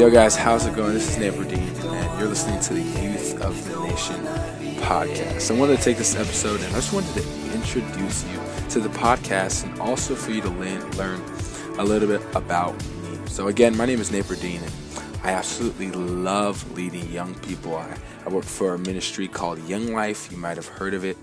Yo, guys, how's it going? This is Nate Dean, and you're listening to the Youth of the Nation podcast. I wanted to take this episode and I just wanted to introduce you to the podcast and also for you to learn a little bit about me. So, again, my name is Nate and I absolutely love leading young people. I, I work for a ministry called Young Life. You might have heard of it.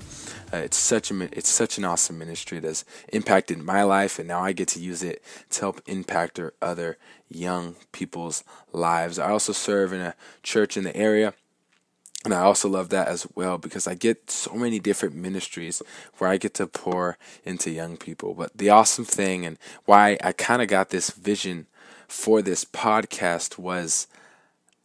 Uh, it's such a it's such an awesome ministry that's impacted my life, and now I get to use it to help impact other young people's lives. I also serve in a church in the area. And I also love that as well because I get so many different ministries where I get to pour into young people. But the awesome thing and why I kind of got this vision for this podcast was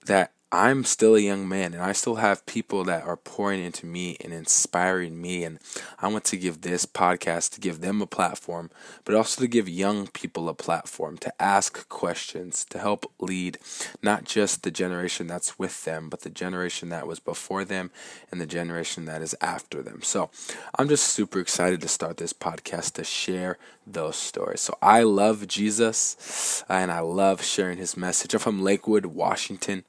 that I'm still a young man and I still have people that are pouring into me and inspiring me. And I want to give this podcast to give them a platform, but also to give young people a platform to ask questions, to help lead not just the generation that's with them, but the generation that was before them and the generation that is after them. So I'm just super excited to start this podcast to share those stories. So I love Jesus and I love sharing his message. I'm from Lakewood, Washington.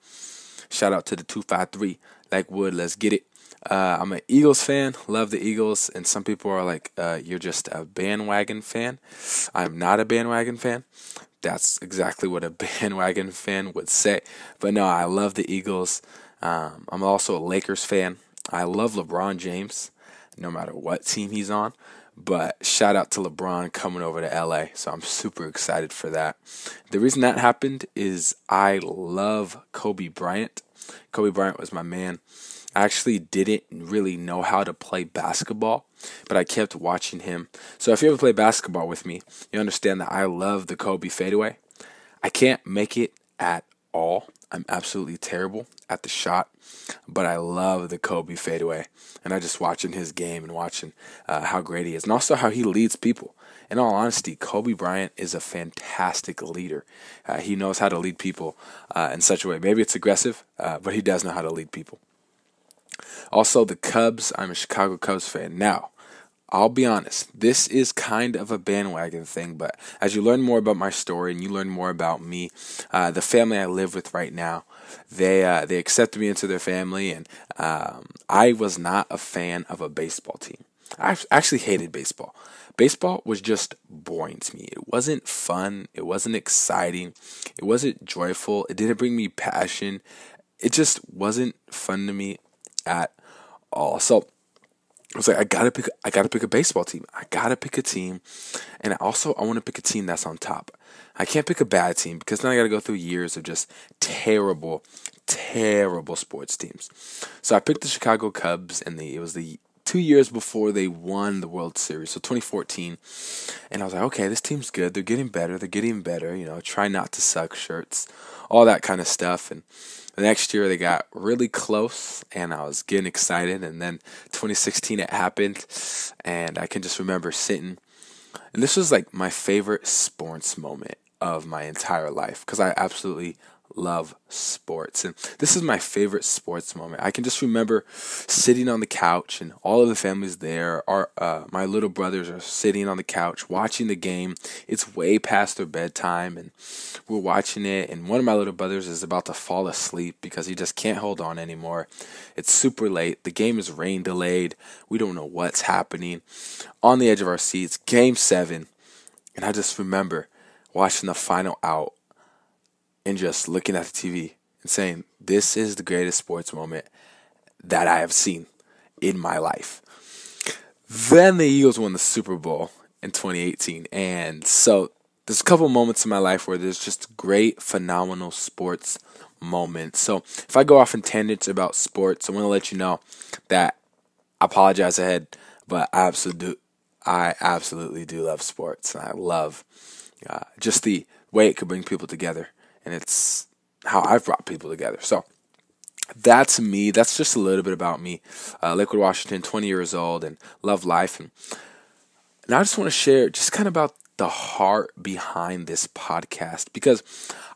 Shout out to the 253 Lakewood. Let's get it. Uh, I'm an Eagles fan. Love the Eagles. And some people are like, uh, you're just a bandwagon fan. I'm not a bandwagon fan. That's exactly what a bandwagon fan would say. But no, I love the Eagles. Um, I'm also a Lakers fan. I love LeBron James, no matter what team he's on. But shout out to LeBron coming over to LA. So I'm super excited for that. The reason that happened is I love Kobe Bryant. Kobe Bryant was my man. I actually didn't really know how to play basketball, but I kept watching him. So if you ever play basketball with me, you understand that I love the Kobe fadeaway. I can't make it at all. I'm absolutely terrible at the shot, but I love the Kobe fadeaway. And I just watching his game and watching uh, how great he is, and also how he leads people. In all honesty, Kobe Bryant is a fantastic leader. Uh, he knows how to lead people uh, in such a way. Maybe it's aggressive, uh, but he does know how to lead people. Also, the Cubs. I'm a Chicago Cubs fan. Now, I'll be honest, this is kind of a bandwagon thing, but as you learn more about my story and you learn more about me, uh, the family I live with right now, they uh, they accepted me into their family, and um, I was not a fan of a baseball team. I actually hated baseball. Baseball was just boring to me. It wasn't fun. It wasn't exciting. It wasn't joyful. It didn't bring me passion. It just wasn't fun to me at all. So I was like, I gotta pick. I gotta pick a baseball team. I gotta pick a team, and also I want to pick a team that's on top. I can't pick a bad team because then I gotta go through years of just terrible, terrible sports teams. So I picked the Chicago Cubs, and the it was the two years before they won the World Series, so 2014. And I was like, okay, this team's good. They're getting better. They're getting better. You know, try not to suck shirts, all that kind of stuff, and the next year they got really close and I was getting excited and then 2016 it happened and I can just remember sitting and this was like my favorite sports moment of my entire life because I absolutely love sports. And this is my favorite sports moment. I can just remember sitting on the couch and all of the families there. Our, uh, my little brothers are sitting on the couch watching the game. It's way past their bedtime and we're watching it. And one of my little brothers is about to fall asleep because he just can't hold on anymore. It's super late. The game is rain delayed. We don't know what's happening. On the edge of our seats, game seven. And I just remember watching the final out and just looking at the TV and saying, This is the greatest sports moment that I have seen in my life. Then the Eagles won the Super Bowl in 2018. And so there's a couple moments in my life where there's just great, phenomenal sports moments. So if I go off in tangents about sports, I want to let you know that I apologize ahead, but I absolutely, I absolutely do love sports. And I love uh, just the way it could bring people together and it's how I've brought people together. So that's me. That's just a little bit about me. Uh, Lakewood, Washington, 20 years old, and love life. And, and I just want to share just kind of about the heart behind this podcast because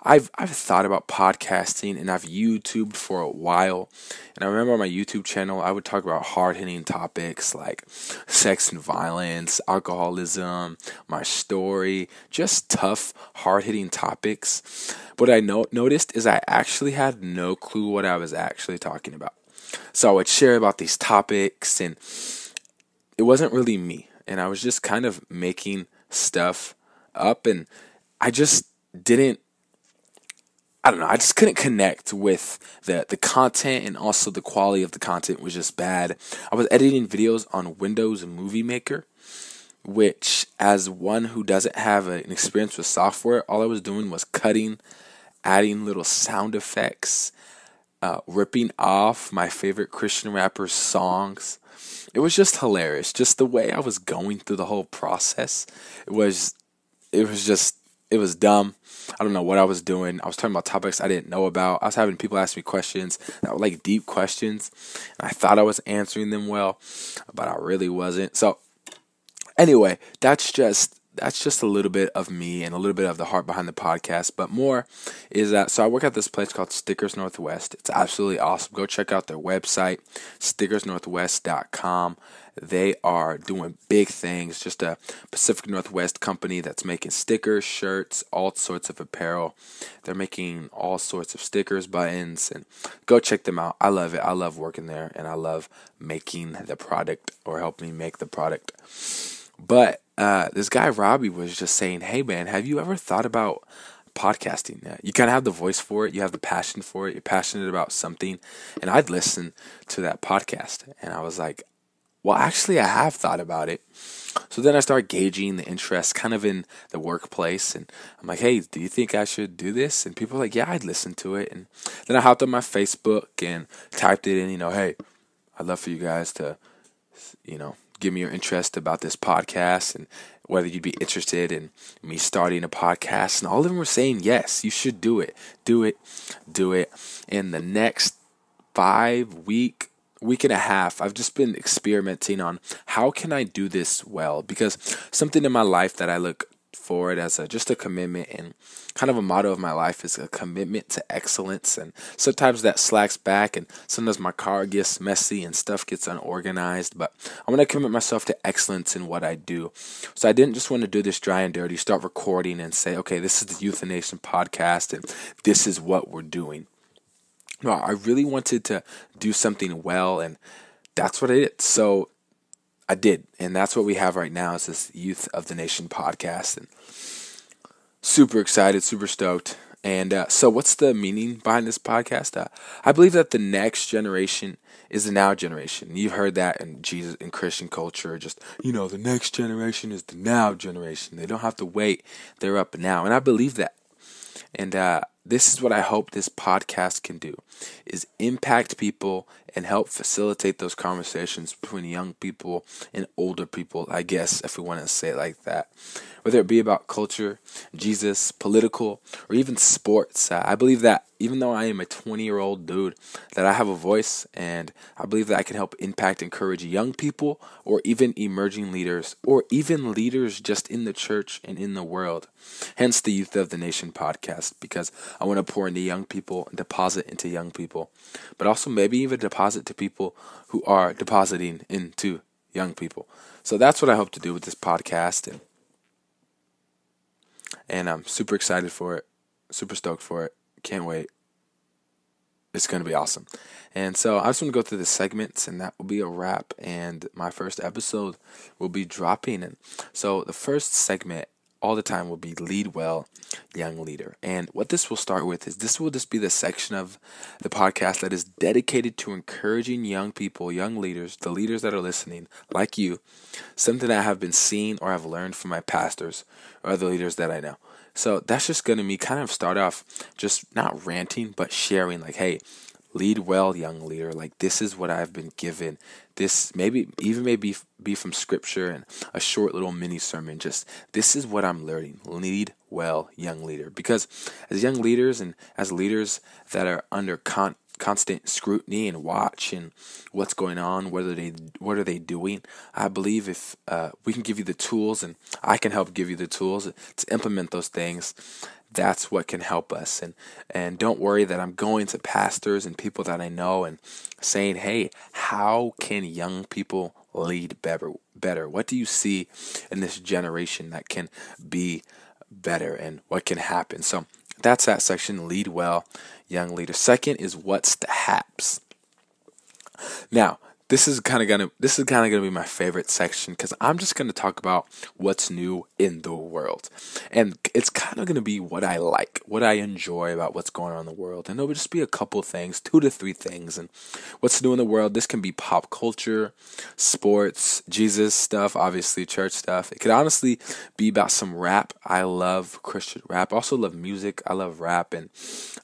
I've I've thought about podcasting and I've YouTubed for a while. And I remember on my YouTube channel I would talk about hard hitting topics like sex and violence, alcoholism, my story, just tough, hard hitting topics. What I no- noticed is I actually had no clue what I was actually talking about. So I would share about these topics and it wasn't really me. And I was just kind of making stuff up and I just didn't I don't know, I just couldn't connect with the the content and also the quality of the content was just bad. I was editing videos on Windows Movie Maker, which as one who doesn't have an experience with software, all I was doing was cutting, adding little sound effects, uh, ripping off my favorite Christian rappers' songs. It was just hilarious. Just the way I was going through the whole process. It was it was just it was dumb. I don't know what I was doing. I was talking about topics I didn't know about. I was having people ask me questions that were like deep questions. And I thought I was answering them well, but I really wasn't. So anyway, that's just that's just a little bit of me and a little bit of the heart behind the podcast. But more is that so I work at this place called Stickers Northwest. It's absolutely awesome. Go check out their website, stickersnorthwest.com. They are doing big things. Just a Pacific Northwest company that's making stickers, shirts, all sorts of apparel. They're making all sorts of stickers, buttons, and go check them out. I love it. I love working there, and I love making the product or helping make the product. But uh, this guy Robbie was just saying, "Hey man, have you ever thought about podcasting? Uh, you kind of have the voice for it, you have the passion for it, you're passionate about something." And I'd listen to that podcast, and I was like, "Well, actually, I have thought about it." So then I start gauging the interest, kind of in the workplace, and I'm like, "Hey, do you think I should do this?" And people are like, "Yeah, I'd listen to it." And then I hopped on my Facebook and typed it in, you know, "Hey, I'd love for you guys to, you know." Give me your interest about this podcast and whether you'd be interested in me starting a podcast. And all of them were saying, yes, you should do it. Do it. Do it. In the next five week, week and a half, I've just been experimenting on how can I do this well? Because something in my life that I look for it as a just a commitment and kind of a motto of my life is a commitment to excellence. And sometimes that slacks back and sometimes my car gets messy and stuff gets unorganized but i want to commit myself to excellence in what i do. So i didn't just want to do this dry and dirty start recording and say okay this is the youth nation podcast and this is what we're doing. No i really wanted to do something well and that's what i did. So I did, and that's what we have right now. Is this Youth of the Nation podcast, and super excited, super stoked. And uh, so, what's the meaning behind this podcast? Uh, I believe that the next generation is the now generation. You've heard that in Jesus in Christian culture. Just you know, the next generation is the now generation. They don't have to wait; they're up now, and I believe that. And uh, this is what I hope this podcast can do: is impact people and help facilitate those conversations between young people and older people, I guess, if we want to say it like that. Whether it be about culture, Jesus, political, or even sports. Uh, I believe that even though I am a 20 year old dude, that I have a voice and I believe that I can help impact, encourage young people or even emerging leaders or even leaders just in the church and in the world. Hence the Youth of the Nation podcast because I want to pour into young people and deposit into young people, but also maybe even deposit deposit to people who are depositing into young people. So that's what I hope to do with this podcast and and I'm super excited for it. Super stoked for it. Can't wait. It's going to be awesome. And so I just want to go through the segments, and that will be a wrap. And my first episode will be dropping. And so the first segment all the time will be lead well, young leader. And what this will start with is this will just be the section of the podcast that is dedicated to encouraging young people, young leaders, the leaders that are listening, like you, something that I have been seeing or have learned from my pastors or other leaders that I know. So that's just going to be kind of start off just not ranting, but sharing like, hey, lead well young leader like this is what i've been given this maybe even maybe be from scripture and a short little mini sermon just this is what i'm learning lead well, young leader. Because as young leaders and as leaders that are under con- constant scrutiny and watch and what's going on, what are they, what are they doing? I believe if uh, we can give you the tools, and I can help give you the tools to implement those things, that's what can help us. And and don't worry that I'm going to pastors and people that I know and saying, "Hey, how can young people lead better? Better? What do you see in this generation that can be better, and what can happen?" So that's that section. Lead well, young leader. Second is what's the haps. Now, this is kind of gonna this is kind of gonna be my favorite section because I'm just gonna talk about what's new in the world, and it's kind of gonna be what I like, what I enjoy about what's going on in the world, and there'll just be a couple things, two to three things, and what's new in the world. This can be pop culture, sports, Jesus stuff, obviously church stuff. It could honestly be about some rap. I love Christian rap. I also love music. I love rap, and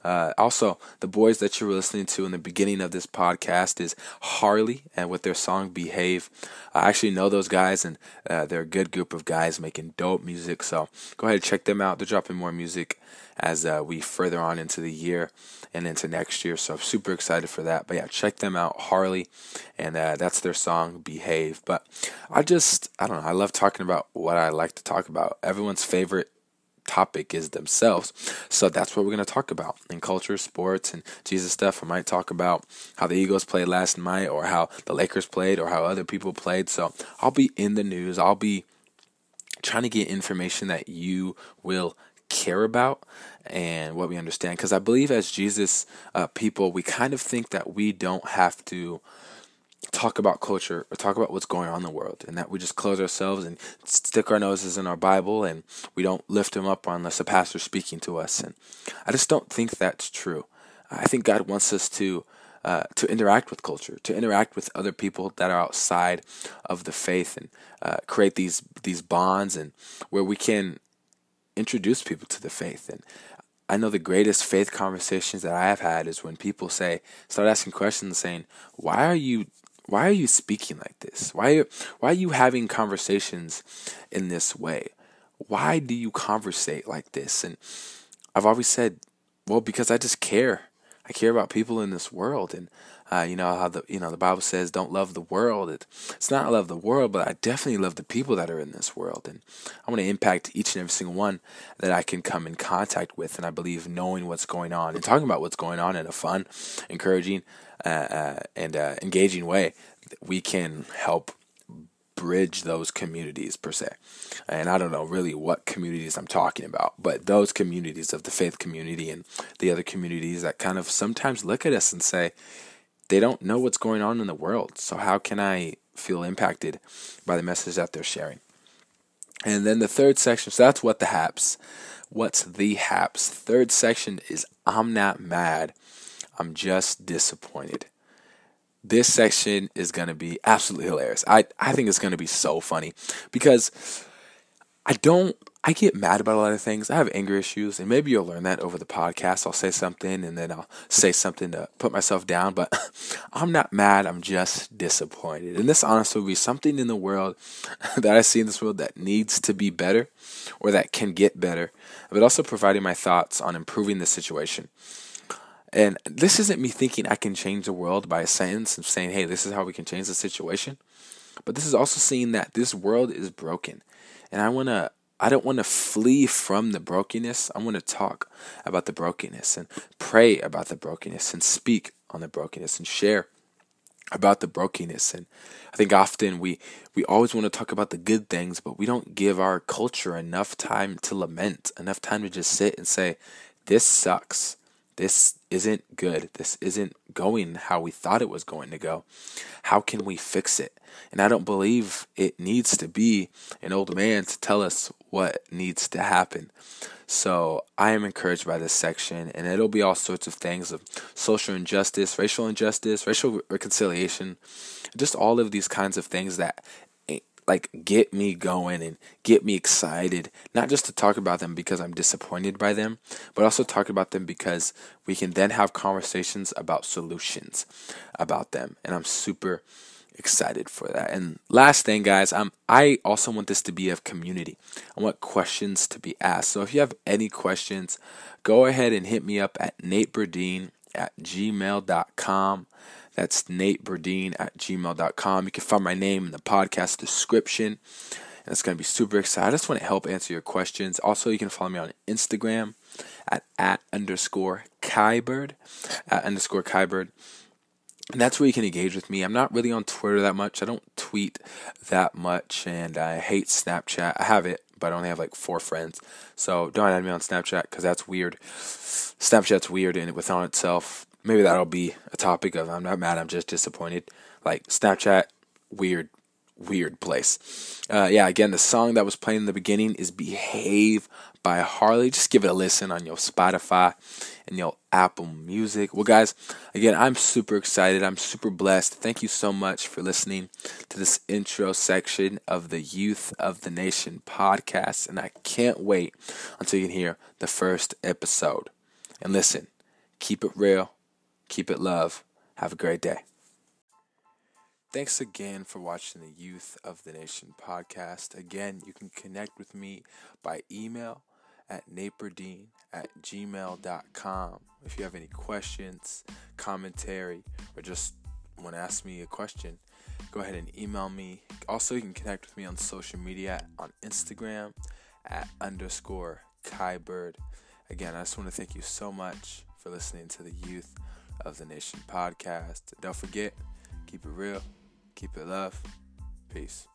uh, also the boys that you were listening to in the beginning of this podcast is Harley and with their song Behave. I actually know those guys, and uh, they're a good group of guys making dope music. So go ahead and check them out. They're dropping more music as uh, we further on into the year and into next year. So I'm super excited for that. But yeah, check them out, Harley, and uh, that's their song Behave. But I just, I don't know, I love talking about what I like to talk about. Everyone's favorite topic is themselves. So that's what we're going to talk about in culture, sports, and Jesus stuff. I might talk about how the Eagles played last night, or how the Lakers played, or how other people played. So I'll be in the news. I'll be trying to get information that you will care about and what we understand. Because I believe as Jesus uh, people, we kind of think that we don't have to talk about culture or talk about what's going on in the world and that we just close ourselves and stick our noses in our bible and we don't lift them up unless a pastor's speaking to us and i just don't think that's true i think god wants us to uh, to interact with culture, to interact with other people that are outside of the faith, and uh, create these these bonds, and where we can introduce people to the faith. And I know the greatest faith conversations that I have had is when people say, start asking questions, saying, "Why are you why are you speaking like this? Why why are you having conversations in this way? Why do you conversate like this? And I've always said, well, because I just care. I care about people in this world, and uh, you know how the you know the Bible says, "Don't love the world." It, it's not I love the world, but I definitely love the people that are in this world, and I want to impact each and every single one that I can come in contact with. And I believe knowing what's going on and talking about what's going on in a fun, encouraging, and uh, engaging way, we can help bridge those communities per se. And I don't know really what communities I'm talking about, but those communities of the faith community and the other communities that kind of sometimes look at us and say, they don't know what's going on in the world. So how can I feel impacted by the message that they're sharing? And then the third section, so that's what the haps. What's the haps? Third section is I'm not mad. I'm just disappointed. This section is going to be absolutely hilarious. I, I think it's going to be so funny because I don't I get mad about a lot of things. I have anger issues, and maybe you'll learn that over the podcast. I'll say something and then I'll say something to put myself down, but I'm not mad. I'm just disappointed. And this honestly will be something in the world that I see in this world that needs to be better or that can get better, but also providing my thoughts on improving the situation. And this isn't me thinking I can change the world by a sentence and saying, hey, this is how we can change the situation. But this is also seeing that this world is broken. And I want to I don't want to flee from the brokenness. I want to talk about the brokenness and pray about the brokenness and speak on the brokenness and share about the brokenness. And I think often we we always want to talk about the good things, but we don't give our culture enough time to lament, enough time to just sit and say, "This sucks. This isn't good. This isn't going how we thought it was going to go. How can we fix it?" And I don't believe it needs to be an old man to tell us what needs to happen. So I am encouraged by this section, and it'll be all sorts of things of social injustice, racial injustice, racial reconciliation, just all of these kinds of things that like get me going and get me excited, not just to talk about them because I'm disappointed by them, but also talk about them because we can then have conversations about solutions about them. And I'm super excited for that. And last thing, guys, I'm I also want this to be a community. I want questions to be asked. So if you have any questions, go ahead and hit me up at Nate Burdine at gmail.com. That's Nate Burdine at gmail.com. You can find my name in the podcast description. And it's going to be super exciting. I just want to help answer your questions. Also, you can follow me on Instagram at at underscore Kybird, at underscore Kybird. And that's where you can engage with me. I'm not really on Twitter that much. I don't tweet that much, and I hate Snapchat. I have it, but I only have like four friends. So don't add me on Snapchat because that's weird. Snapchat's weird in it within itself. Maybe that'll be a topic of I'm not mad, I'm just disappointed. Like Snapchat, weird, weird place. Uh, yeah, again, the song that was playing in the beginning is Behave by Harley. Just give it a listen on your Spotify and your Apple Music. Well, guys, again, I'm super excited. I'm super blessed. Thank you so much for listening to this intro section of the Youth of the Nation podcast. And I can't wait until you can hear the first episode. And listen, keep it real, keep it love. Have a great day. Thanks again for watching the Youth of the Nation podcast. Again, you can connect with me by email at nateburdine at gmail.com. If you have any questions, commentary, or just want to ask me a question, go ahead and email me. Also, you can connect with me on social media on Instagram at underscore Kybird. Again, I just want to thank you so much for listening to the Youth of the Nation podcast. Don't forget, keep it real, keep it love. Peace.